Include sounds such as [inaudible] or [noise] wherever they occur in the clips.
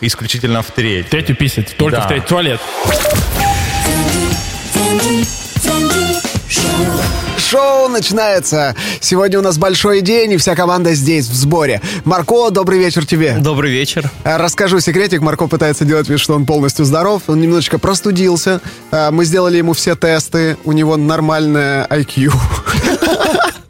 исключительно в треть. Третью писать, только Да. в третий туалет. Шоу начинается. Сегодня у нас большой день, и вся команда здесь, в сборе. Марко, добрый вечер тебе. Добрый вечер. А, Расскажу секретик. Марко пытается делать вид, что он полностью здоров. Он немножечко простудился. А, Мы сделали ему все тесты. У него нормальное IQ. [laughs]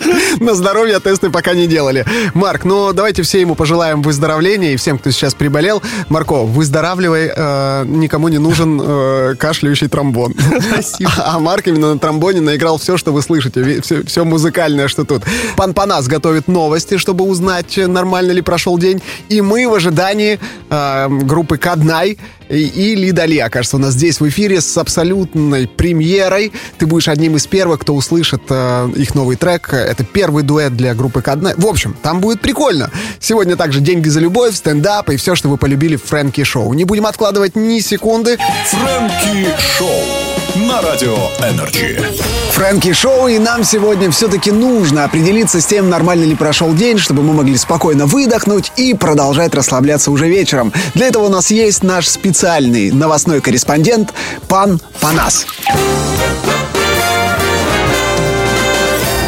[laughs] На здоровье тесты пока не делали. Марк, ну давайте все ему пожелаем выздоровления и всем, кто сейчас приболел. Марко, выздоравливай, э, никому не нужен э, кашляющий тромбон. Спасибо. [laughs] А Марк именно на тромбоне наиграл все, что вы слышите, все, музыкальное, что тут. Пан Панас готовит новости, чтобы узнать, нормально ли прошел день. И мы в ожидании э, группы Каднай и, и Лида Ли, окажется, у нас здесь в эфире с абсолютной премьерой. Ты будешь одним из первых, кто услышит э, их новый трек. Это первый дуэт для группы Каднай. В общем, там будет прикольно. Сегодня также деньги за любовь, стендап и все, что вы полюбили в Фрэнки Шоу. Не будем откладывать ни секунды. Фрэнки Шоу на Радио Energy. Фрэнки Шоу, и нам сегодня все-таки нужно определиться с тем, нормально ли прошел день, чтобы мы могли спокойно выдохнуть и продолжать расслабляться уже вечером. Для этого у нас есть наш специальный новостной корреспондент Пан Панас.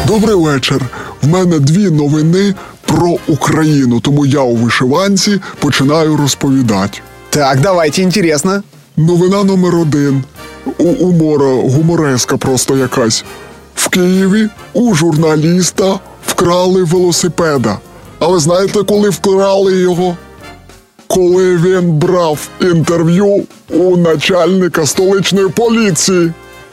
Добрий вечір. В мене дві новини про Україну, тому я у вишиванці починаю розповідати. Так, давайте, интересно. Новина номер один. Умора гумореска просто якась. В Києві у журналіста вкрали велосипеда. А ви знаєте, коли вкрали його? Коли він брав інтерв'ю у начальника столичної поліції.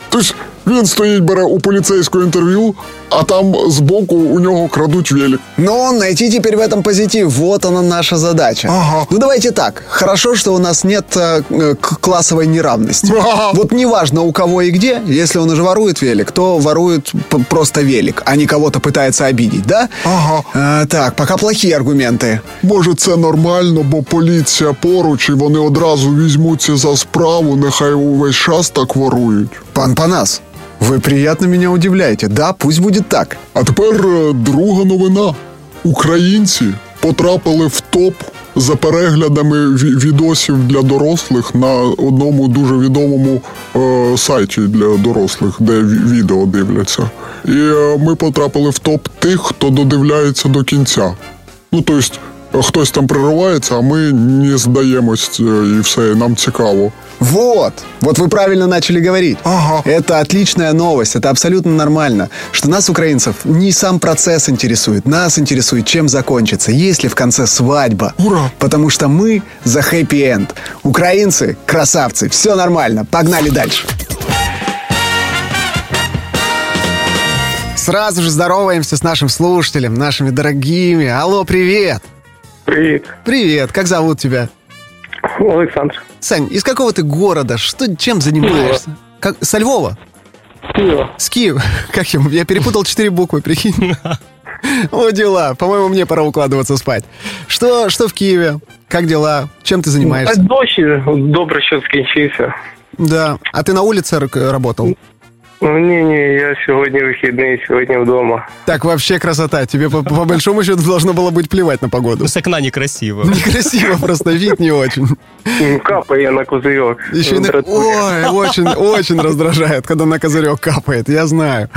Тобто він стоїть, бере у поліцейського інтерв'ю, а там збоку у нього крадуть велик. Но найти теперь в этом позитив, вот она наша задача. Ага. Ну давайте так, хорошо, что у нас нет э, э, к- классовой неравности. Ага. Вот неважно у кого и где, если он уже ворует велик, то ворует п- просто велик, а не кого-то пытается обидеть, да? Ага. Э, так, пока плохие аргументы. Може, це нормально, бо поліція поруч і вони одразу візьмуться за справу, нехай увесь час так ворують. Пан Панас, вы приятно меня удивляете. Да, пусть будет так. А тепер е, друга новина. Українці потрапили в топ за переглядами відосів для дорослих на одному дуже відомому е, сайті для дорослих, де відео дивляться. І е, ми потрапили в топ тих, хто додивляється до кінця. Ну, тобто, хтось там приривається, а ми не здаємось е, і все, і нам цікаво. Вот, вот вы правильно начали говорить. Ага. Это отличная новость, это абсолютно нормально, что нас, украинцев, не сам процесс интересует, нас интересует, чем закончится, есть ли в конце свадьба. Ура! Потому что мы за хэппи-энд. Украинцы – красавцы, все нормально, погнали дальше. Сразу же здороваемся с нашим слушателем, нашими дорогими. Алло, привет! Привет, Привет, как зовут тебя? Александр. Сань, из какого ты города? Что, чем занимаешься? Как, со Львова? Киева. С Киева? [laughs] Как я, я перепутал четыре буквы, прикинь. [laughs] О, дела. По-моему, мне пора укладываться спать. Что, что в Киеве? Как дела? Чем ты занимаешься? дощ добре, що скінчився. Да. А ты на улице работал? Ну, ні, ні, я сьогодні вихідний, сьогодні вдома. Так вообще красота. Тебе по, по большому счету должно было быть плевать на погоду. С окна некрасиво. Некрасиво, [laughs] просто вид не очень. М, Капає на козирьок. Еще и на- Дратує. Ой, очень, очень раздражает, когда на козырек капает, я знаю.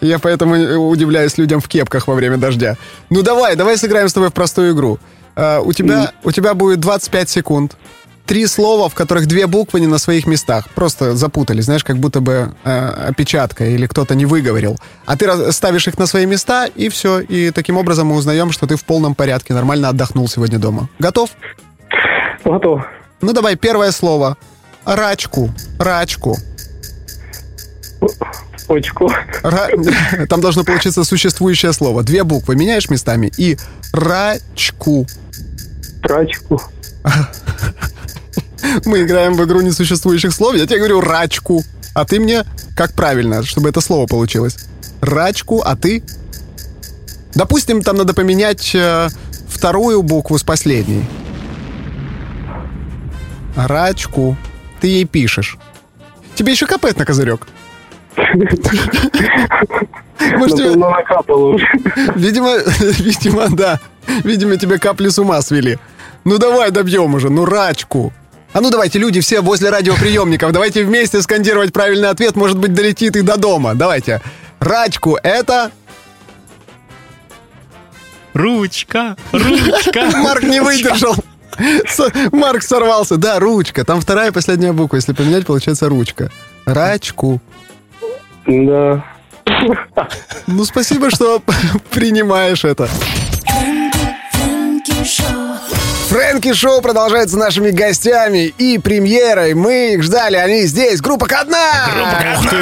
Я поэтому удивляюсь людям в кепках во время дождя. Ну давай, давай сыграем с тобой в простую игру. А, у, тебя, у тебя будет 25 секунд. Три слова, в которых две буквы не на своих местах. Просто запутались, знаешь, как будто бы э, опечатка или кто-то не выговорил. А ты ставишь их на свои места, и все. И таким образом мы узнаем, что ты в полном порядке, нормально отдохнул сегодня дома. Готов? Готов. Ну давай, первое слово. Рачку. Рачку. Очко. Ра- [laughs] Там должно получиться существующее слово. Две буквы меняешь местами и рачку. Прачку. [laughs] Мы играем в игру несуществующих слов. Я тебе говорю рачку. А ты мне как правильно, чтобы это слово получилось. Рачку, а ты? Допустим, там надо поменять э, вторую букву с последней. Рачку. Ты ей пишешь. Тебе еще капает на козырек? [laughs] Может, тебе- Напевно, накапало вже. Видимо, [laughs] видимо, да. Видимо, тебе капли с ума свели. Ну давай добьем уже, ну рачку. А ну давайте, люди все возле радиоприемников, давайте вместе скандировать правильный ответ, может быть, долетит и до дома. Давайте. Рачку это... Ручка, ручка. [laughs] Марк не выдержал. Марк сорвался. Да, ручка. Там вторая и последняя буква. Если поменять, получается ручка. Рачку. Да. Ну, спасибо, что [laughs] принимаешь это. Фрэнки Шоу продолжается нашими гостями и премьерой. Мы их ждали, они здесь. Группа Кадна! Ух ты!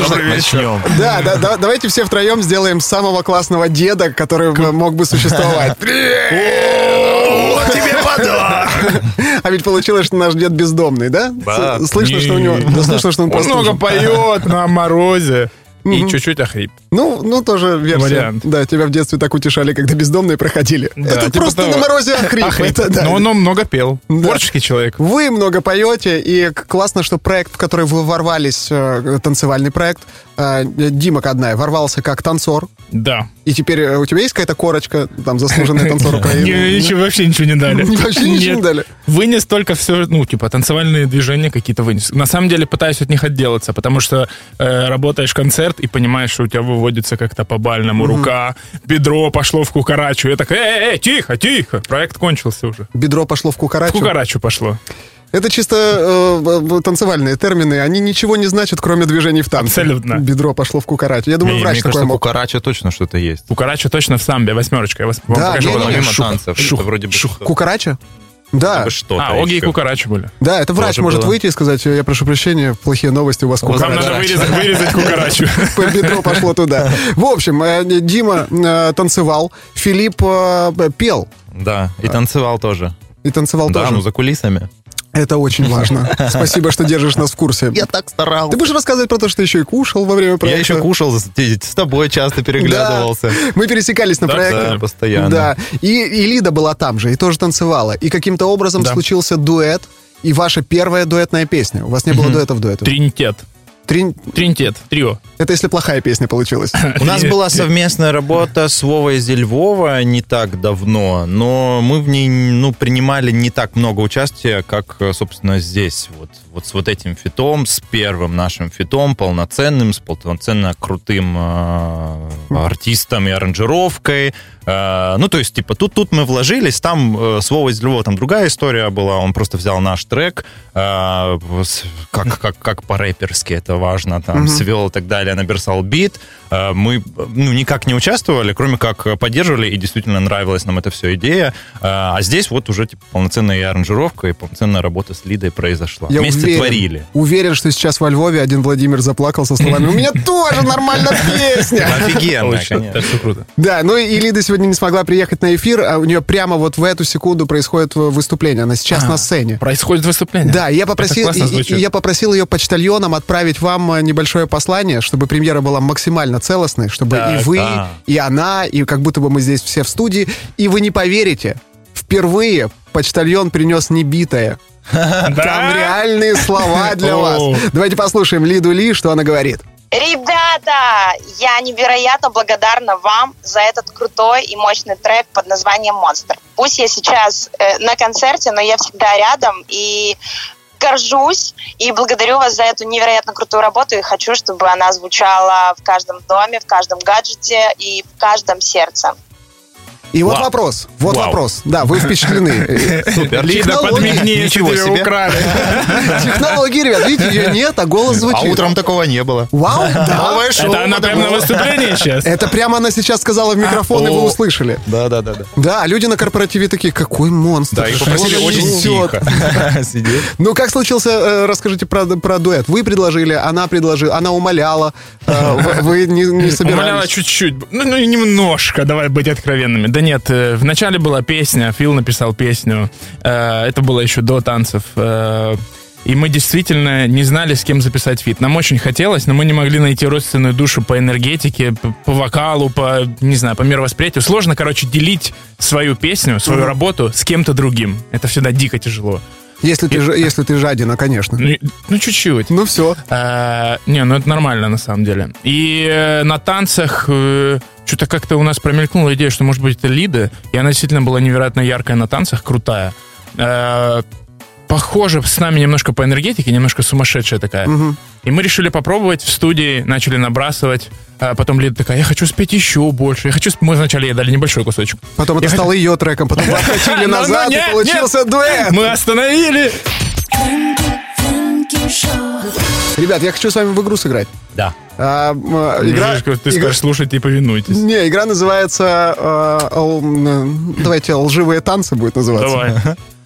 Добрый вечер. Да, да, да, давайте все втроем сделаем самого классного деда, который мог бы существовать. тебе подарок! А ведь получилось, что наш дед бездомный, да? Слышно, что у него... Да, слышно, что он много поет на морозе и чуть-чуть охрип. Ну, ну, тоже версия. Вариант. Да, тебя в детстве так утешали, когда бездомные проходили. Да, Это типа просто того. на морозе охрип. Охрип. Это, да. Но он много пел. Да. Творческий человек. Вы много поете, и классно, что проект, в который вы ворвались, э, танцевальный проект, э, Дима Каднай, ворвался как танцор, Да. и теперь э, у тебя есть какая-то корочка, там, заслуженный [laughs] танцор Украины? вообще ничего не дали. Вообще ничего не дали? Вынес только все, ну, типа, танцевальные движения какие-то вынес. На самом деле пытаюсь от них отделаться, потому что работаешь концерт и понимаешь, что у тебя выводится как-то по-бальному рука, бедро пошло в кукарачу. Я так, эй, эй, тихо, тихо. Проект кончился уже. Бедро пошло в В кукарачу. кукарачу пошло. Это чисто э, э, танцевальные термины, они ничего не значат, кроме движений в танце. Абсолютно. Бедро пошло в кукарачу. Я думаю, Мне, врач мне такое кажется, мог. кукарача точно что-то есть. Кукарачу точно в самбе, восьмерочка. Я вас вам Да, покажу. не, не, не, Шух, танцев, шух, это вроде бы шух. Кукарача? Да, что-то А, Оги и еще. Кукарачу были. да, это врач Тоже может было. выйти и сказать, я прошу прощения, плохие новости, у вас Вам кукарача. надо вырезать, [laughs] вырезать Кукарачу. [laughs] По бедро пошло туда. В общем, э, Дима э, танцевал, Филипп э, пел. Да, и танцевал тоже. И танцевал Да, тоже. ну за кулисами. Это очень важно. [laughs] Спасибо, что держишь нас в курсе. так старался. Ты будешь рассказывать про то, что еще и кушал во время проекта? Я еще кушал, с, тобой часто переглядывался. Да. Мы пересекались на Да, проекте. Да, постоянно. Да. И, и Лида была там же, и тоже танцевала. И каким-то образом Да. случился дуэт, и ваша первая дуэтная песня. У вас не было дуэтов дуэтов. Тринтет. Трин- Тринтет. Трио. Это если плохая песня получилась. [laughs] У нас была совместная работа с Вовой из Львова не так давно, но мы в ней ну, принимали не так много участия, как, собственно, здесь. Вот, вот с вот этим фитом, с первым нашим фитом, полноценным, с полноценно крутым э, артистом и аранжировкой. Э, ну, то есть, типа, тут, тут мы вложились, там э, с Вовой Львова там другая история была, он просто взял наш трек, э, как, как, как по-рэперски это важно, там, свел и так далее, наберсал бит. Э, мы ну, никак не участвовали, кроме как поддерживали, и действительно нравилась нам эта все идея. Э, а здесь вот уже типа, полноценная и аранжировка, и полноценная работа с Лидой произошла. Я Вместе уверен, творили. Уверен, что сейчас во Львове один Владимир заплакал со словами «У меня тоже нормальная песня». [laughs] Офигенно, конечно. Это все круто. Да, ну и Лида сегодня не смогла приехать на эфир, а у нее прямо вот в эту секунду происходит выступление. Она сейчас на сцене. Происходит выступление. Да, и я попросил, я попросил ее почтальоном отправить вам э, небольшое послание, чтобы премьера была максимально целостной, чтобы Так, и вы, а. и она, и как будто бы мы здесь все в студии. И вы не поверите, впервые почтальон принес небитое. [laughs] Там реальные слова для вас. Давайте послушаем Лиду Ли, что она говорит. Ребята, я невероятно благодарна вам за этот крутой и мощный трек под названием «Монстр». Пусть я сейчас э, на концерте, но я всегда рядом и горжусь и благодарю вас за эту невероятно крутую работу и хочу, чтобы она звучала в каждом доме, в каждом гаджете и в каждом сердце. И вот Вау. вопрос, вот Вау. вопрос. Да, вы впечатлены. [laughs] Супер. Лида, подмигни, Ничего себе. украли. [laughs] Технологии, ребят, видите, ее нет, а голос А звучит. утром такого не было. Вау, [laughs] да. Новое шоу. Это она прямо на выступлении сейчас? Это прямо она сейчас сказала в микрофон, и вы услышали. Да, да, да, да. Да, люди на корпоративе такие, какой монстр. Да, и что попросили очень несет?» тихо сидеть. Ну, как случился, э, расскажите про, про дуэт. Вы предложили, она предложила, она умоляла, э, вы- не, не Умоляла собирались. чуть-чуть. Ну, ну, немножко, давай быть откровенными. Да нет, э, вначале была песня, Фил написал песню. Э, Это было еще до танцев. Э, И мы действительно не знали, с кем записать фит. Нам очень хотелось, но мы не могли найти родственную душу по энергетике, по, по вокалу, по, не знаю, по мировосприятию. Сложно, короче, делить свою песню, свою работу с кем-то другим. Это всегда дико тяжело. Если ты, ж- если ты жадина, конечно. Ну, ну чуть-чуть. Ну все. Э, не, ну это нормально на самом деле. И э, на танцах что-то как-то у нас промелькнула идея, что, может быть, это Лида, и она действительно была невероятно яркая на танцах, крутая. Э, Похоже с нами немножко по энергетике, немножко сумасшедшая такая. И мы решили попробовать в студии, начали набрасывать. А потом Лида такая, я хочу спеть еще больше. Я хочу... сп-» Мы вначале ей дали небольшой кусочек. Потом это Я стало ее треком, потом откатили [laughs] Ну, ну, назад, и получился дуэт. Мы остановили. Ребят, я хочу с вами в игру сыграть. Да. А, м, игра, Ты игра- скажешь, слушайте и повинуйтесь. Не, игра называется... э, л- давайте, лживые танцы будет называться. Давай.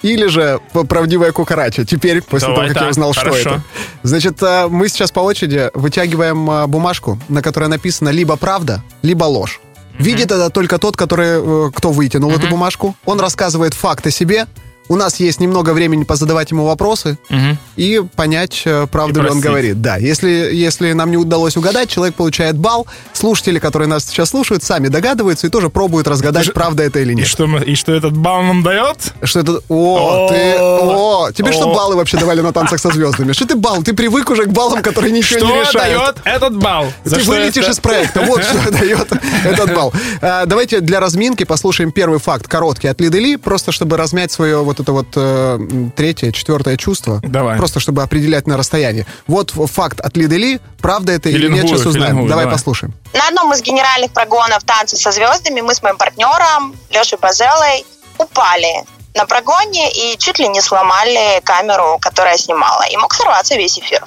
Или же правдивая кукарача. Теперь, после Давай того, как я так, узнал, что хорошо. это. Значит, э, мы сейчас по очереди вытягиваем э, бумажку, на которой написано либо правда, либо ложь. Видит это только тот, который, э, кто вытянул эту бумажку. Он рассказывает факт о себе. У нас есть немного времени позадавать ему вопросы Мгм. и понять, э, правду И ли он говорит. Да, если, если нам не удалось угадать, человек получает балл. Слушатели, которые нас сейчас слушают, сами догадываются и тоже пробуют разгадать, правда это или И нет. что, мы- и что этот бал нам дает? Что это? О, О. ты... О, тебе что баллы вообще давали на танцах со звездами? Что ты балл? Ты привык уже к баллам, которые ничего не Что решают. дает этот бал? За Ты что вылетишь это? из проекта. Вот что [laughs] дает этот балл. А, Давайте для разминки послушаем первый факт, короткий, от Лиды Ли, просто чтобы размять свое вот это вот э, третье, четвертое чувство. Давай. Просто чтобы определять на расстоянии. Вот факт от Лиды Ли. Правда это или нет, сейчас узнаем. Давай давай. послушаем. На одном из генеральных прогонов «Танцы со звездами» мы с моим партнером Лешей Базелой упали на прогоне и чуть ли не сломали камеру, которая снимала. И мог сорваться весь эфир.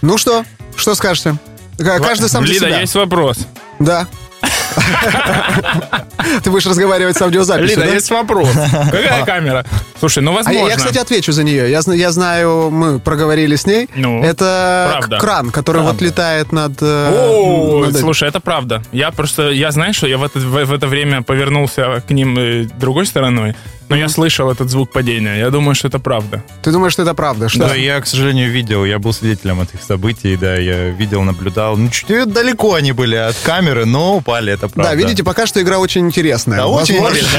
Ну что? Что скажете? Каждый сам за Лида, себя. есть вопрос. Да. [laughs] Ты будешь разговаривать с аудиозаписью, Лида, да? есть вопрос. Какая камера? Слушай, ну А возможно. я, кстати, отвечу за нее. Я, зна- я знаю, мы проговорили с ней. Ну, это кран, который вот летает над... э, слушай, это правда. Я просто, я знаю, что я в это, в, в это время повернулся к ним э, другой стороной, но я слышал этот звук падения. Я думаю, что это правда. Ты думаешь, что это правда? Что? Да, я, к сожалению, видел, я был свидетелем этих событий, да, я видел, наблюдал. Ну, чуть далеко они были от камеры, но упали, это правда. Да, видите, пока что игра очень интересная. Да, очень интересно. [laughs]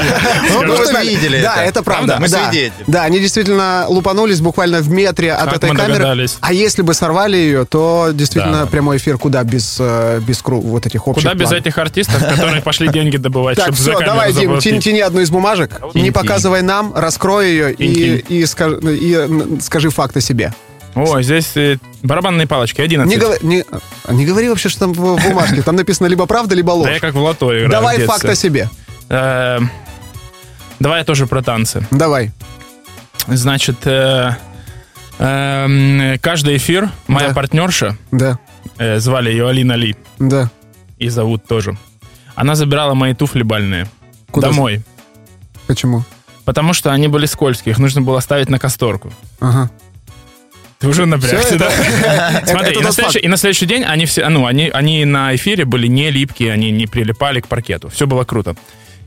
Ну, видели Да, это. правда. Мы да. свидетели. Да, они действительно лупанулись буквально в метре от Как этой мы камеры. А если бы сорвали ее, то действительно прямой эфир куда без, э, без вот этих общих Куда без этих артистов, которые пошли деньги добывать, Так, чтобы за все, камеру давай, Дим, тяни, одну из бумажек, не тянь. Показывай нам, раскрой ее и, и, скажи, и скажи факт о себе. О, здесь э, барабанные палочки, 11. Не, говори- не, не говори вообще, что там в бумажке. Там написано либо правда, либо Да ложь. я как в лото играю. Давай факт о себе. Э, Давай я тоже про танцы. Давай. Значит, э, эм, каждый эфир моя Да. партнерша, Да, э, звали ее Алина Ли, да. и зовут тоже, она забирала мои туфли бальные Куда домой. Почему? Потому что они были скользкие, их нужно было ставить на касторку. Ага. Ты уже напрягся, да? [laughs] Смотри, и, на следующий, и на следующий день они все, ну, они, они на эфире были не липкие, они не прилипали к паркету. Все было круто.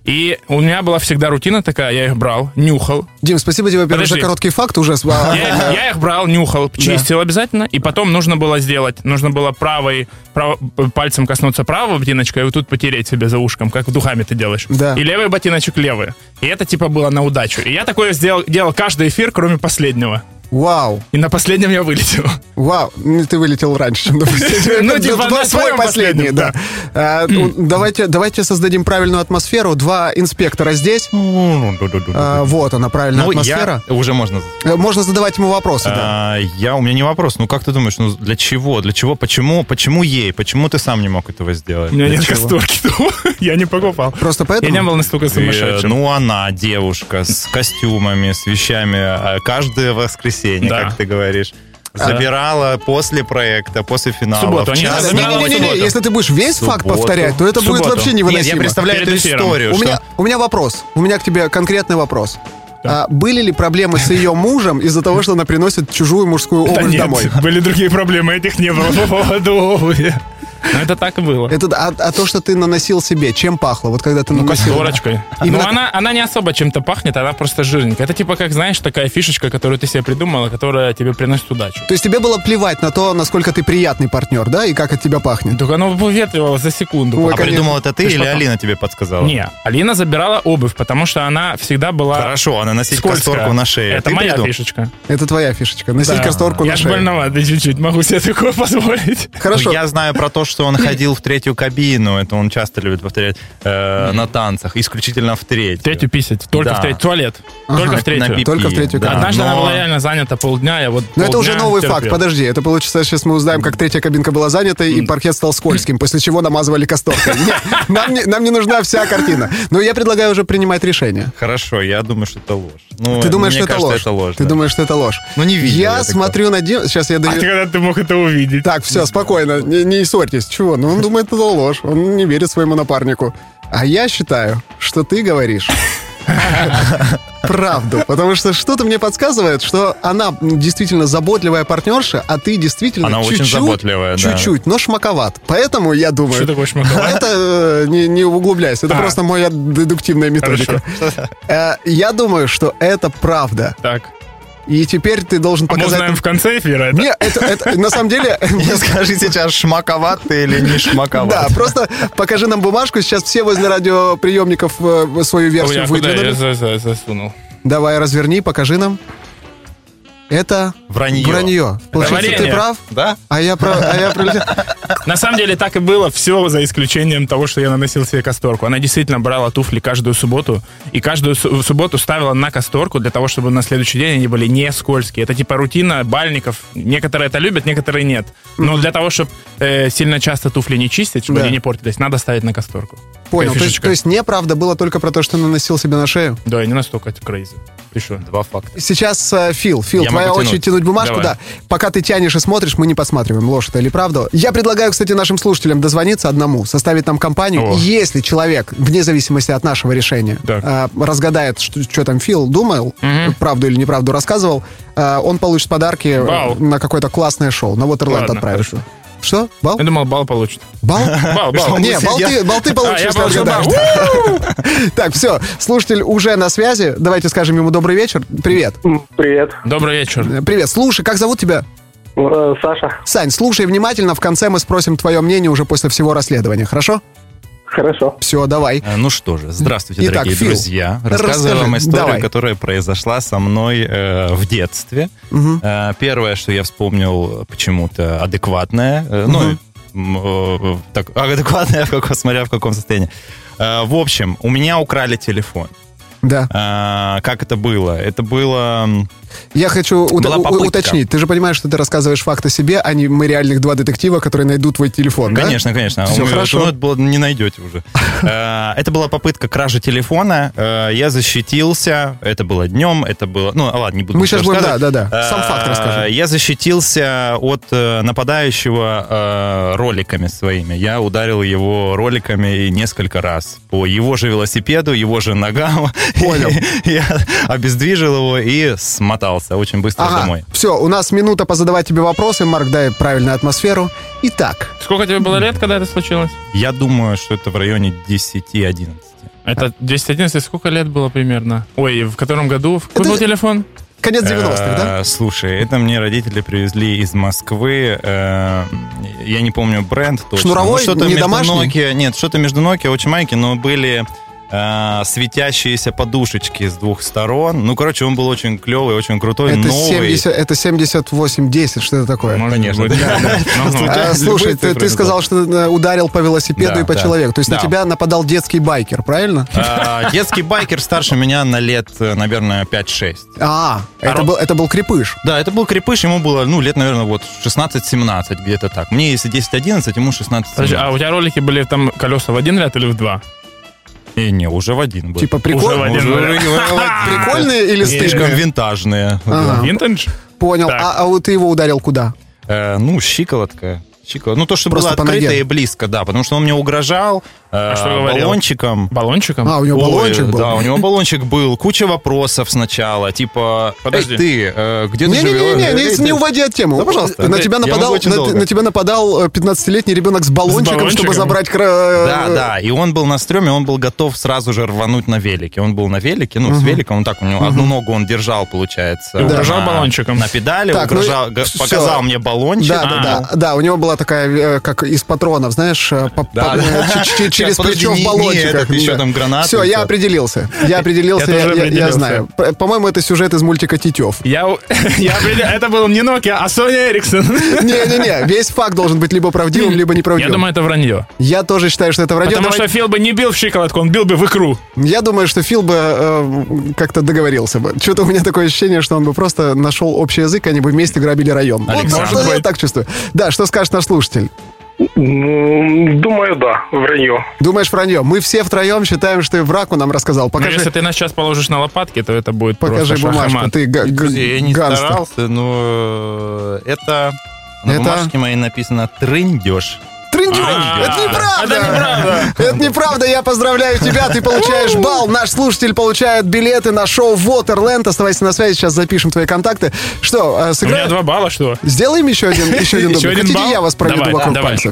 И у меня была всегда рутина такая, я их брал, нюхал. Дим, спасибо тебе, во-первых, за короткий факт уже. Я, я их брал, нюхал, чистил обязательно, и потом нужно было сделать, нужно было правой, прав- пальцем коснуться правого ботиночка и вот тут потереть себе за ушком, как духами ты делаешь. Да. И левый ботиночек левый. И это типа было на удачу. И я такое сделал, делал каждый эфир, кроме последнего. Вау, И на последнем я вылетел. вау. Ну, Ты вылетел раньше, чем допустим. Ну, типа, на своем последний, последнем, да. А, ну, Давайте давайте создадим правильную атмосферу. Два инспектора здесь. А, Вот она, правильная Ну, атмосфера. я... Уже можно. Э, Можно задавать ему вопросы, да. А, я, у меня не вопрос. Ну, как ты думаешь, ну, для чего? Для чего? Почему? Почему ей? Почему ты сам не мог этого сделать? У меня нет касторки. [laughs] Я не покупал. Просто Я поэтому... не был настолько Э, сумасшедшим. Ну, она, девушка, с костюмами, с вещами, каждое воскресенье, Да. как ты говоришь. Забирала после проекта, после финала. субботу. в час забирала ночи. в Не-не-не, субботу. если ты будешь весь факт Субботу. повторять, то это В будет субботу. вообще Нет, невыносимо. я представляю Перед эту эфиром. историю. У что- меня, у меня вопрос. У меня к тебе конкретный вопрос. А, были ли проблемы с ее мужем из-за того, что она приносит чужую мужскую Да обувь нет, домой? были другие проблемы, этих не было по поводу обуви. Но это так и было. Это, а, а то, что ты наносил себе, чем пахло? Вот когда ты Ну, наносил... касторочкой. Именно- Но она, она не особо чем-то пахнет, она просто жирненькая. Это типа, как знаешь, такая фишечка, которую ты себе придумала, которая тебе приносит удачу. То есть тебе было плевать на то, насколько ты приятный партнер, да, и как от тебя пахнет? Только оно выветривало за секунду. Ой, А конечно. придумал это ты Ты ж или потом- Алина тебе подсказала? Не, Алина забирала обувь, потому что она всегда была Хорошо, она носить скользкая. касторку на шее. Это Ты моя придумал? фишечка. Это твоя фишечка. Носить Да. касторку Я на ж шее. больноватый чуть-чуть, могу себе такое [laughs] позволить. Хорошо. Ну, я знаю про то, что он ходил в третью кабину. Это он часто любит повторять э, на танцах. Исключительно в третью. Третью писать. Только Да. в третью. Туалет. Только На- в третью. Только в третью да. кабину. Однажды она Но- была реально занята полдня, я вот Но это уже новый терпел. факт. Подожди, это получится, сейчас мы узнаем, как третья кабинка была занята, и паркет стал скользким, после чего намазывали касторкой. Нам не, нам не нужна вся картина. Но я предлагаю уже принимать решение. Хорошо, я думаю, что это ложь. Ну, Ты думаешь, что это кажется, ложь? это ложь. Ты да. думаешь, что это ложь? Ну, не видел Я смотрю на Диму... Сейчас я А даю... ты когда ты мог это увидеть? Так, все, спокойно, не, не ссорьтесь. Чего? Ну, он думает, это ложь. Он не верит своему напарнику. А я считаю, что ты говоришь [laughs] правду. Потому что что-то мне подсказывает, что она действительно заботливая партнерша, а ты действительно Она очень чуть-чуть, заботливая, да. Чуть-чуть, но шмаковат. Поэтому я думаю... Что такое шмаковат? Это э, не, не углубляйся, это А. просто моя дедуктивная методика. Э, Я думаю, что это правда. Так. И теперь ты должен А мы показать... узнаем в конце эфира это? Не, это, это на самом деле... [laughs] Не скажи сейчас, шмаковат ты или не шмаковат. Да, просто покажи нам бумажку. Сейчас все возле радиоприемников э, свою версию а я выдвинули. за- засунул? Давай, разверни, покажи нам. Это Вранье. вранье. Получается, ты варенье. прав, Да? а я, про, а я пролетел. [laughs] На самом деле так и было, все за исключением того, что я наносил себе касторку. Она действительно брала туфли каждую субботу, и каждую су- субботу ставила на касторку для того, чтобы на следующий день они были не скользкие. Это типа рутина бальников. Некоторые это любят, некоторые нет. Но для того, чтобы сильно часто туфли не чистить, чтобы Да. они не портились, надо ставить на касторку. Понял. То есть, то есть неправда было только про то, что наносил себе на шею? Да, не настолько это крейзи. Ты что? Два факта. Сейчас, э, Фил, Фил, Я твоя могу очередь тянуть. бумажку, Давай. да. Пока ты тянешь и смотришь, мы не посматриваем, ложь это или правда. Я предлагаю, кстати, нашим слушателям дозвониться одному, составить нам компанию. О. И Если человек, вне зависимости от нашего решения, Так. э, разгадает, что, что там Фил думал, правду или неправду рассказывал, э, он получит подарки э, Бал. на какое-то классное шоу. На Waterland Ладно, отправишь. хорошо. Что? Бал? Я думал, бал получит. Бал? [laughs] Бал, бал. Не, бал ты, бал ты А, получишь, я получил бал. Так, все, слушатель уже на связи. Давайте скажем ему добрый вечер. Привет. Привет. Добрый вечер. Э, Привет. Слушай, как зовут тебя? Э, Саша. Сань, слушай внимательно, в конце мы спросим твое мнение уже после всего расследования, хорошо? Хорошо. Все, давай. Э, Ну что же, здравствуйте, Итак, дорогие Фил, друзья. Рассказываю вам историю, давай. которая произошла со мной э, в детстве. Э, первое, что я вспомнил почему-то адекватное. э, Ну, м, э, так, адекватное, [laughs] в каком- смотря в каком состоянии. Э, в общем, у меня украли телефон. Да. А, как это было? Это было... Я хочу ут- уточнить. Ты же понимаешь, что ты рассказываешь факт о себе, а не мы реальных два детектива, которые найдут твой телефон, да? Конечно, конечно. Всё У меня- хорошо. ну, это было- не найдете уже. [laughs] Э, Это была попытка кражи телефона. Э, Я защитился. Это было днем. Это было... Ну, ладно, не буду Мы щас будем- да, да, да. Сам Э, факт расскажи. Я защитился от нападающего роликами своими. Я ударил его роликами несколько раз. По его же велосипеду, его же ногам. Понял. [laughs] Я обездвижил его и смотался очень быстро Ага, домой. все, у нас минута позадавать тебе вопросы. Марк, дай правильную атмосферу. Итак, Сколько тебе было лет, когда это случилось? Я думаю, что это в районе 10-11. Это 211, сколько лет было примерно? Ой, в котором году? Какой Это- был телефон? конец 90-х, да? Э, Слушай, это мне родители привезли из Москвы. э, Я не помню бренд точно. Шнуровой? Ну, что-то Не между домашний? Nokia- Нет, что-то между Nokia, очень маленький, но были э, светящиеся подушечки с двух сторон. Ну, короче, он был очень клевый, очень крутой, Это, новый. 70, это 78-10, что это такое? Может конечно. быть. Ну, [laughs] ну. А, слушай, любые ты, сказал, что э, ударил по велосипеду Да, и по да. человеку. То есть на тебя нападал детский байкер, правильно? А, Детский байкер старше меня на лет, э, наверное, 5-6. А, это, был, это был крепыш. Да, это был крепыш, ему было, ну, лет, наверное, вот 16-17, где-то так. Мне, если 10-11, ему 16-17. Подожди, а у тебя ролики были там колеса в один ряд или в два? Не, не, уже в один был. Типа Уже в один [laughs] прикольные или Слишком винтажные. Ага. Винтедж? Понял. А, а вот ты его ударил куда? Э, ну, щиколотка. Щиколотка. Ну, то, что Просто было открыто и близко, да, потому что он мне угрожал э, что говорил? баллончиком. Баллончиком? А, у него Ой, баллончик был? Да, у него баллончик был. Куча вопросов сначала, типа, Подожди. «Эй, ты, э, где ты живешь? Не-не-не, не, ты- не уводи от темы. Да, пожалуйста. На тебя нападал, на, тебя нападал э, 15-летний ребенок с баллончиком, баллончиком? чтобы забрать... кра- Да, да, и он был на стреме, он был готов сразу же рвануть на велике. Он был на велике, ну, с великом, он так, у него одну ногу он держал, получается. И угрожал на- баллончиком. На педали, Так, ну, угрожал, показал мне баллончик. Да, да, да, да. У него была такая, э, как из патронов, знаешь, э, Да, да. Через подожди, плечо в не- не баллончиках. этот, еще там гранаты Все, я определился. [laughs] Я определился, Я я, я- я знаю. По-моему, это сюжет из мультика Тетев. Я, [laughs] я определил- это был не Nokia, а Sony Ericsson. [laughs] Не-не-не, весь факт должен быть либо правдивым, либо Я неправдивым. думаю, это вранье. Я тоже считаю, что это вранье. Потому Давай- что Фил бы не бил в щиколотку, он бил бы в икру. Я думаю, что Фил бы э, как-то договорился бы. Что-то у меня такое ощущение, что он бы просто нашел общий язык, они бы вместе грабили район. Вот Александр. я так чувствую. Да, что скажет наш слушатель? Ну, думаю, да, вранье. Думаешь, вранье? Мы все втроем считаем, что и враку нам рассказал. Но Покажи, если ты нас сейчас положишь на лопатки, то это будет покажи просто бумажку. Ты га- га- я не гангстер. старался, но это... На Это? бумажке моей написано «трындеж». Трындёж! А, Это неправда! Это неправда. Это неправда, я поздравляю тебя, ты получаешь балл. Наш слушатель получает билеты на шоу Waterland. Оставайся на связи, сейчас запишем твои контакты. Что, э, У меня сыграем? два балла, что? Сделаем еще один, [laughs] еще один дубль. Хотите, я вас проведу вокруг пальца?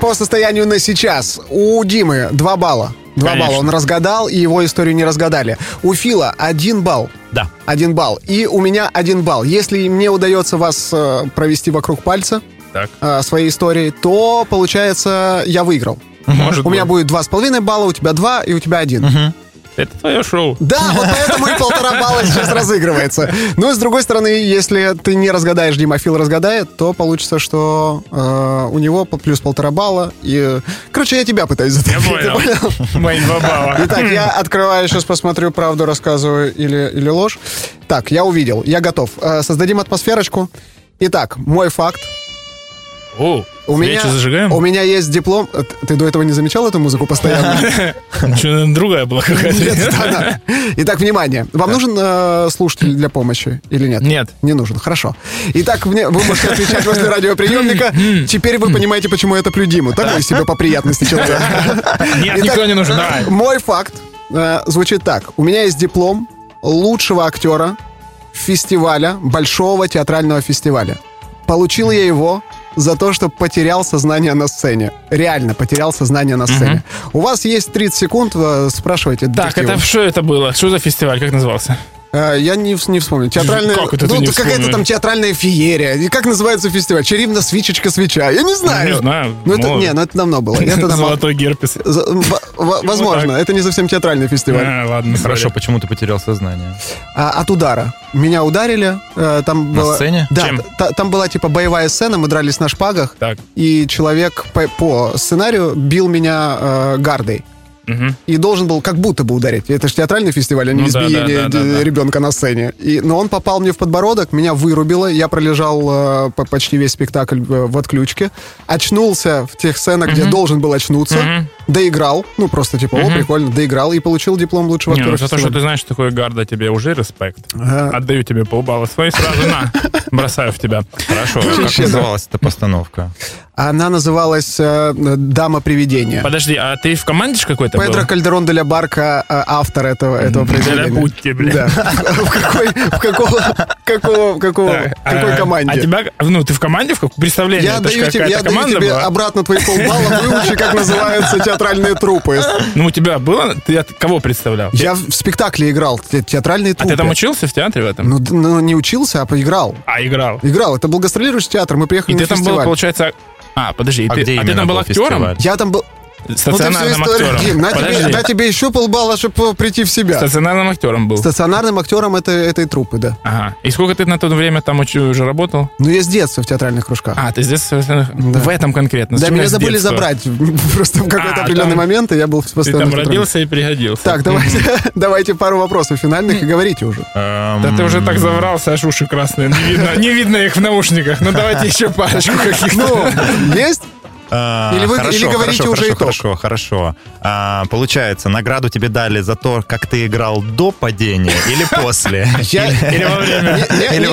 По состоянию на сейчас у Димы два балла. Два Конечно. балла он разгадал, и его историю не разгадали. У Фила один балл. Да. Один балл. И у меня один балл. Если мне удается вас э, провести вокруг пальца Так, э, своей историей, то, получается, я выиграл. может У меня быть. будет два с половиной балла, у тебя два, и у тебя один. Это твое шоу. Да, вот поэтому и [laughs] полтора балла сейчас разыгрывается. Ну с другой стороны, если ты не разгадаешь, Дима Фил разгадает, то получится, что э, у него плюс полтора балла. И, короче, я тебя пытаюсь Я затопить. ты понял. [laughs] Мои два балла. Итак, я открываю, сейчас посмотрю, правду рассказываю или, или ложь. Так, я увидел, я готов. Э, Создадим атмосферочку. Итак, мой факт. О, У меня, зажигаем? у меня есть диплом. Э, Ты до этого не замечал эту музыку постоянно? [laughs] Что, другая была какая-то? Итак, внимание. Вам нужен э, слушатель для помощи или нет? Нет. Не нужен, хорошо. Итак, вы можете отвечать возле радиоприемника. [laughs] Теперь вы понимаете, почему я топлю Диму. Такой себе по приятности человек. [laughs] Нет, никто не нужен. Мой факт э, звучит так. У меня есть диплом лучшего актера фестиваля, большого театрального фестиваля. Получил я его за то, что потерял сознание на сцене. Реально потерял сознание на сцене. У вас есть 30 секунд, э, спрашивайте. Так, детективы. это что это было? Что за фестиваль? Как назывался? Э, Я не, не вспомню. Театральная... Как это ты ну, не какая-то там театральная феерия. И как называется фестиваль? Чарівна свечечка свеча. Я не знаю. Не знаю. Ну, это, не, ну это давно было. Это [laughs] давно. Золотой герпес. Возможно, это не совсем театральный фестиваль. А, ладно, Хорошо, почему ты потерял сознание? А, от удара. Меня ударили. э, Там На была- сцене? Да, та- там была типа боевая сцена, мы дрались на шпагах. Так. И человек по, по сценарию бил меня э, гардой. Мгм. И должен был как будто бы ударить. Это же театральный фестиваль, а не Ну избиение да, да, да, д- да. ребенка на сцене. И, но он попал мне в подбородок, меня вырубило. Я пролежал э, по- почти весь спектакль э, в отключке. Очнулся в тех сценах, где должен был очнуться. Мгм. Доиграл. Ну, просто типа, о, прикольно, доиграл. И получил диплом лучшего Не, актера ну за то, что ты знаешь, что такое гарда, тебе уже респект. Ага. Отдаю тебе полбалла свои сразу на. Бросаю в тебя. Хорошо, как называлась эта постановка? Она называлась э, «Дама привидения». Подожди, а ты в команде какой-то был? Педро Кальдерон де ля Барка, э, автор этого, этого произведения. Будьте, бля. Да. В какой, в какого, какого, какого, Так, какой а- команде? А тебя, ну, ты в команде в каком? Представление, Я это даю, тебе, я даю тебе была? обратно твои полбалла, выучи, как называются театральные трупы. Ну, у тебя было? Ты от кого представлял? Я в спектакле играл, те- театральные А трупы. ты там учился в театре в этом? Ну, ну, не учился, а поиграл. А, играл. Играл. Это был гастролирующий театр, мы приехали И на ты там был, фестиваль. получается... А, подожди, А ты, где а ты там был был актером? фестиваль? Я там был... Стационарным ну, всю историю, актером. Дим, на тебе, на тебе еще полбалла, чтобы прийти в себя. Стационарным актером был. Стационарным актером это, этой трупы, да. Ага. И сколько ты на то время там уже работал? Ну, я с детства в театральных кружках. А, ты здесь собственно, в этом конкретно. да, С меня с забыли детства? забрать [laughs] просто в какой-то А, определенный там- момент, и я был в Ты там родился и пригодился. Так, давайте, [laughs] давайте пару вопросов финальных и говорите уже. Да ты уже так заврался, аж уши красные. Не видно, не видно их в наушниках. Ну давайте [laughs] еще парочку каких-то. Ну, есть? А, Или вы- хорошо, или говорите хорошо, уже хорошо, итог? Хорошо, хорошо. А, получается, награду тебе дали за то, как ты играл до падения или после? [laughs] Или во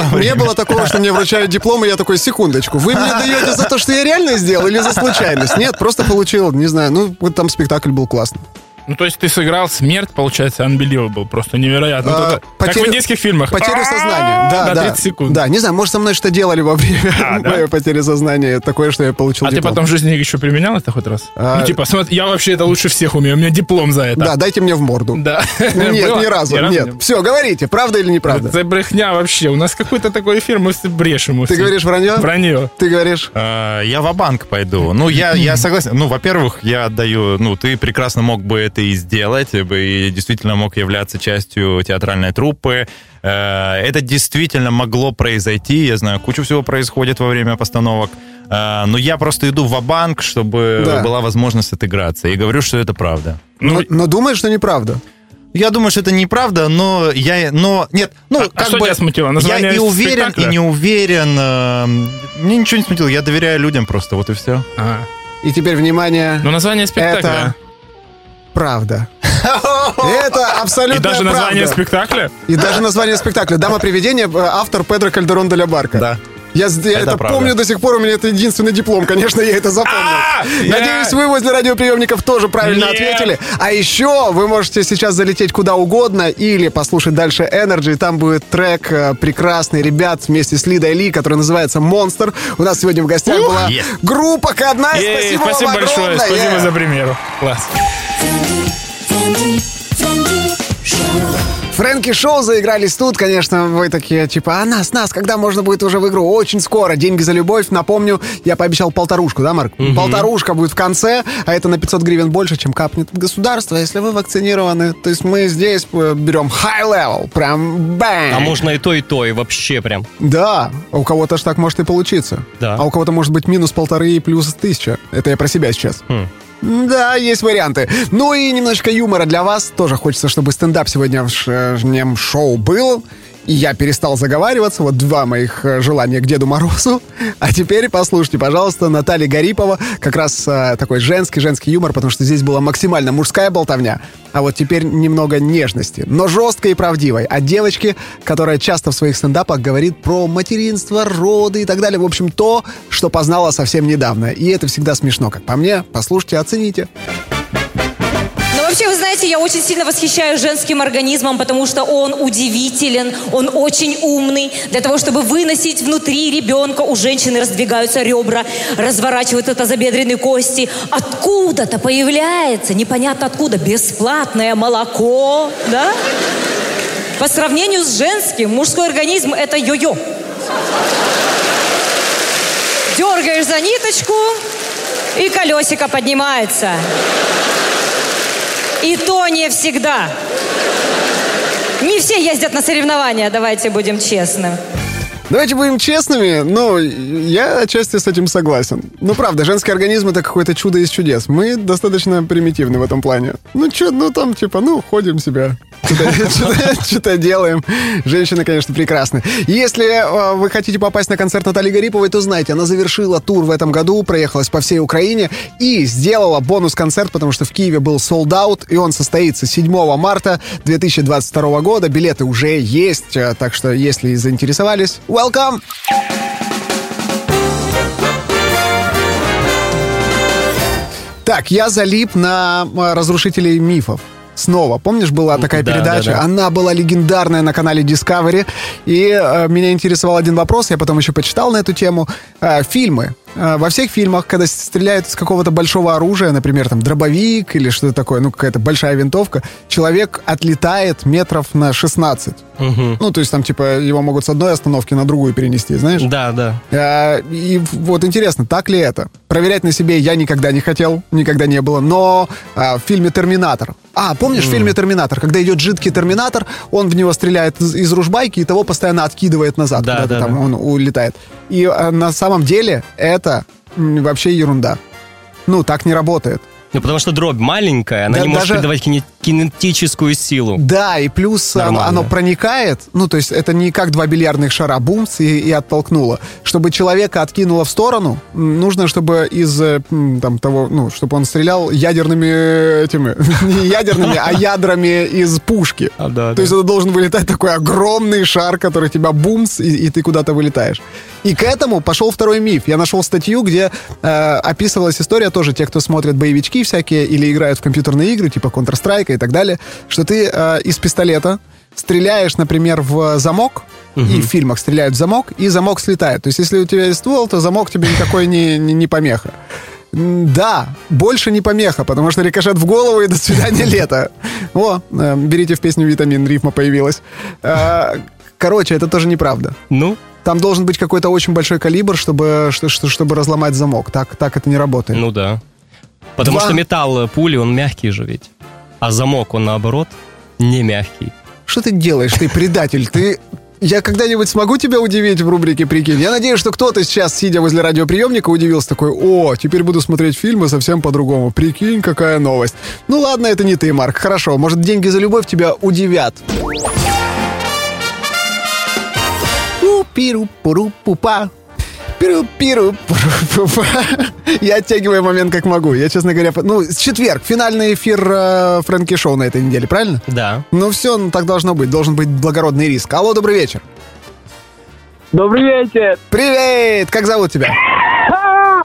время. [laughs] Не- было такого, что мне вручают диплом, и я такой, секундочку, вы мне даете за то, что я реально сделал, или за случайность? Нет, просто получил, не знаю, ну, вот там спектакль был классный. Ну, то есть ты сыграл смерть, получается, unbelievable, просто невероятно. А, Вот это- Как в потерю- индийских фильмах. Потеря сознания. Да, На да. 30 секунд. Да, не знаю, может, со мной что делали во время А, да? моей потери сознания. Такое, что я получил А ты диплом. потом в жизни еще применял это хоть раз? А- Ну, типа, смотри, я вообще это лучше всех умею, у меня диплом за это. Да, дайте мне в морду. Да. [laughs] Нет, ни разу, не нет. Все, говорите, правда или неправда? Это брехня вообще. У нас какой-то такой эфир, мы брешем. Ты говоришь вранье? Вранье. Ты говоришь? Я в банк пойду. Ну, я, я согласен. Ну, во-первых, я отдаю... Ну, ты прекрасно мог бы это и сделать, бы и действительно мог являться частью театральной труппы. Э, Это действительно могло произойти. Я знаю, кучу всего происходит во время постановок. Э, Но я просто иду в банк чтобы Да. была возможность отыграться. И говорю, что это правда. Ну, Но, но думаешь, что неправда? Я думаю, что это неправда, но я, но нет, ну А- а как что бы тебя смутило? я Название и уверен, спектакля? и не уверен. э, Мне ничего не смутило, я доверяю людям просто, вот и все. А. И теперь, внимание, Ну, название спектакля. это правда. Это абсолютно И даже название правда. спектакля? И даже название спектакля. «Дама привидения» э, автор Педро Кальдерон де ля Барка. Да. Я, я Это это, помню до сих пор, у меня это единственный диплом, конечно, я это запомнил. А, я- Надеюсь, вы возле радиоприемников тоже правильно Нет. ответили. А еще вы можете сейчас залететь куда угодно или послушать дальше Energy. Там будет трек э, прекрасный ребят вместе с Лидой Ли, который называется «Монстр». У нас сегодня в гостях была Yes. группа К1. Ей, Спасибо, спасибо вам большое, спасибо за примеру. Класс. Фрэнки Шоу заигрались тут, конечно, вы такие, типа, а нас, нас, когда можно будет уже в игру? Очень скоро. Деньги за любовь, напомню, я пообещал полторушку, да, Марк? Полторушка будет в конце, а это на 500 гривен больше, чем капнет от государства, если вы вакцинированы. То есть мы здесь э, берем high level, прям бэм. А можно и то, и то, и вообще прям. Да, а у кого-то ж так может и получиться. Да. А у кого-то может быть минус полторы и плюс тысяча. Это я про себя сейчас. Да, есть варианты. Ну и немножко юмора для вас. Тоже хочется, чтобы стендап сегодня в шоу был. И я перестал заговариваться. Вот два моих э, желания к Деду Морозу. А теперь послушайте, пожалуйста, Наталья Гарипова. Как раз э, такой женский-женский юмор, потому что здесь была максимально мужская болтовня. А вот теперь немного нежности. Но жесткой и правдивой. От девочки, которая часто в своих стендапах говорит про материнство, роды и так далее. В общем, то, что познала совсем недавно. И это всегда смешно, как по мне. Послушайте, оцените. Но вообще, вы знаете, я очень сильно восхищаюсь женским организмом, потому что он удивителен, он очень умный. Для того, чтобы выносить внутри ребенка, у женщины раздвигаются ребра, разворачиваются тазобедренные кости. Откуда-то появляется, непонятно откуда, бесплатное молоко, да? По сравнению с женским, мужской организм – это йо-йо. Дергаешь за ниточку, и колесико поднимается. И то не всегда. Не все ездят на соревнования, давайте будем честны. Давайте будем честными, но я отчасти с этим согласен. Ну, правда, женский организм это какое-то чудо из чудес. Мы достаточно примитивны в этом плане. Ну, что, ну, там, типа, ну, ходим себя, что-то [laughs] делаем. Женщины, конечно, прекрасны. Если э, вы хотите попасть на концерт Натальи Гариповой, то знайте, она завершила тур в этом году, проехалась по всей Украине и сделала бонус-концерт, потому что в Киеве был sold out, и он состоится 7 марта 2022 года. Билеты уже есть, э, так что, если заинтересовались, welcome! Так, я залип на разрушителей мифов. Снова, помнишь, была такая да, передача? да, да. Она была легендарная на канале Discovery. И э, меня интересовал один вопрос, я потом еще почитал на эту тему. Э, фильмы. Э, во всех фильмах, когда стреляют из какого-то большого оружия, например, там дробовик или что-то такое, ну какая-то большая винтовка, человек отлетает метров на 16. Ну, то есть там, типа, его могут с одной остановки на другую перенести, знаешь? Да, да. А, И вот интересно, так ли это? Проверять на себе я никогда не хотел, никогда не было. Но а, в фильме «Терминатор». А, помнишь в фильме «Терминатор», когда идет жидкий терминатор, он в него стреляет из, из ружбайки и того постоянно откидывает назад, Да, куда-то да, там да. он улетает. И а, на самом деле это м, вообще ерунда. Ну, так не работает. Ну, потому что дробь маленькая, она Да, не может даже- передавать кине- кинетическую силу. Да, и плюс оно, Нормально. оно проникает, ну, то есть это не как два бильярдных шара, бумс, и, и оттолкнуло. Чтобы человека откинуло в сторону, нужно, чтобы из э, там того, ну, чтобы он стрелял ядерными э, этими, [laughs] не ядерными, а ядрами из пушки. А, да, То есть это должен вылетать такой огромный шар, который тебя бумс, и, и ты куда-то вылетаешь. И к этому пошел второй миф. Я нашел статью, где э, описывалась история тоже, те, кто смотрят боевички всякие или играют в компьютерные игры, типа Counter-Strike и так далее, что ты э, из пистолета стреляешь, например, в замок, и в фильмах стреляют в замок, и замок слетает. То есть, если у тебя есть ствол, то замок тебе никакой не, не, не помеха. Да, больше не помеха, потому что рикошет в голову и до свидания лето. О, э, берите в песню «Витамин», рифма появилась. Э, Короче, это тоже неправда. Ну, Там должен быть какой-то очень большой калибр, чтобы, что- что- чтобы разломать замок. Так, так это не работает. ну да. Потому Два. что металл э, пули, он мягкий же ведь. А замок, он наоборот, не мягкий. Что ты делаешь, ты предатель? Ты... Я когда-нибудь смогу тебя удивить в рубрике «Прикинь»? Я надеюсь, что кто-то сейчас, сидя возле радиоприемника, удивился такой, о, теперь буду смотреть фильмы совсем по-другому. Прикинь, какая новость. Ну ладно, это не ты, Марк. Хорошо, может, деньги за любовь тебя удивят. Пиру-пуру-пупа. Пиру-пиру-пуру-пупа. [laughs] Я оттягиваю момент как могу. Я, честно говоря, ну, с четверг, финальный эфир э, Фрэнки Шоу на этой неделе, правильно? Да. Ну все, ну, так должно быть. Должен быть благородный риск. Алло, добрый вечер. Добрый вечер. Привет! Как зовут тебя? [laughs]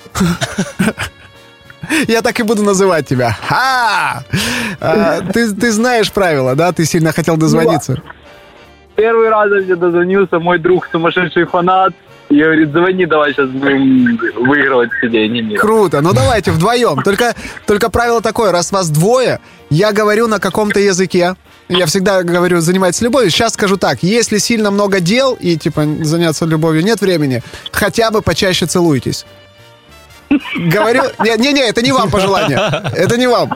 Я так и буду называть тебя. Ха! А, ты, ты знаешь правила, да? Ты сильно хотел дозвониться. Первый раз я дозвонился мой друг, сумасшедший фанат. И говорит, звони, давай сейчас будем выигрывать сиденье. Круто. Ну давайте вдвоем. Только, только правило такое, раз вас двое, я говорю на каком-то языке. Я всегда говорю, занимайтесь любовью. Сейчас скажу так, если сильно много дел и, типа, заняться любовью нет времени, хотя бы почаще целуйтесь. Говорю... Не-не, это не вам пожелание. Это не вам.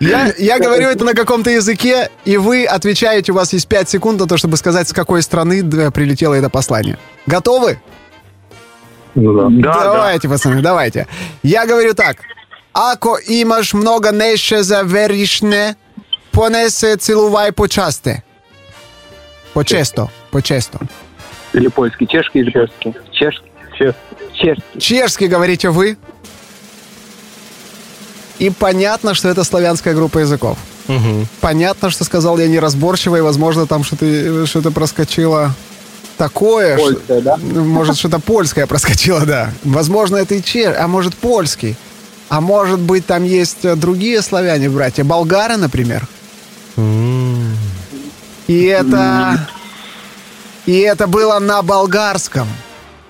Я, я говорю это на каком-то языке, и вы отвечаете, у вас есть 5 секунд на то, чтобы сказать, с какой страны да, прилетело это послание. Готовы? Да, да. давайте, пацаны, давайте. Я говорю так. Ако имаш много нещо за веришне, поне се целувай почасте. Почесто, почесто. Или польский, чешский или польский? Чешский. Чешский. Чешский. Чешский говорите вы. И понятно, что это славянская группа языков. Мгм. Понятно, что сказал я неразборчиво, и, возможно, там что-то что проскочило такое. что- Польская, да? Может, что-то польское проскочило, да. Возможно, это и чеш, а может, польский. А может быть, там есть другие славяне, братья, болгары, например. И это... И это было на болгарском.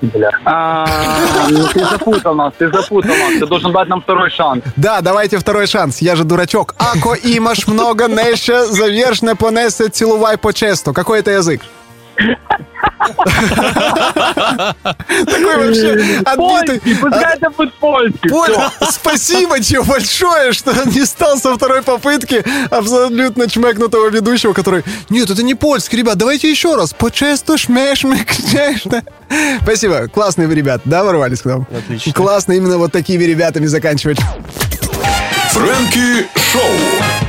Бля. А, ну ты запутал нас, ты запутал нас. Ты должен дать нам второй шанс. Да, давайте второй шанс. Я же дурачок. Ако имаш много неща, завершне понесе целувай по честу. Какой это язык? Такой вообще отбитый. Пускай это будет польский. [laughs] Спасибо тебе большое, что не стал со второй попытки абсолютно чмекнутого ведущего, который... Нет, это не польский, ребят, давайте еще раз. По-честу шмешмек, чешно». Спасибо, классные вы ребят, да, ворвались к нам? Отлично. Классно именно вот такими ребятами заканчивать. Фрэнки Шоу.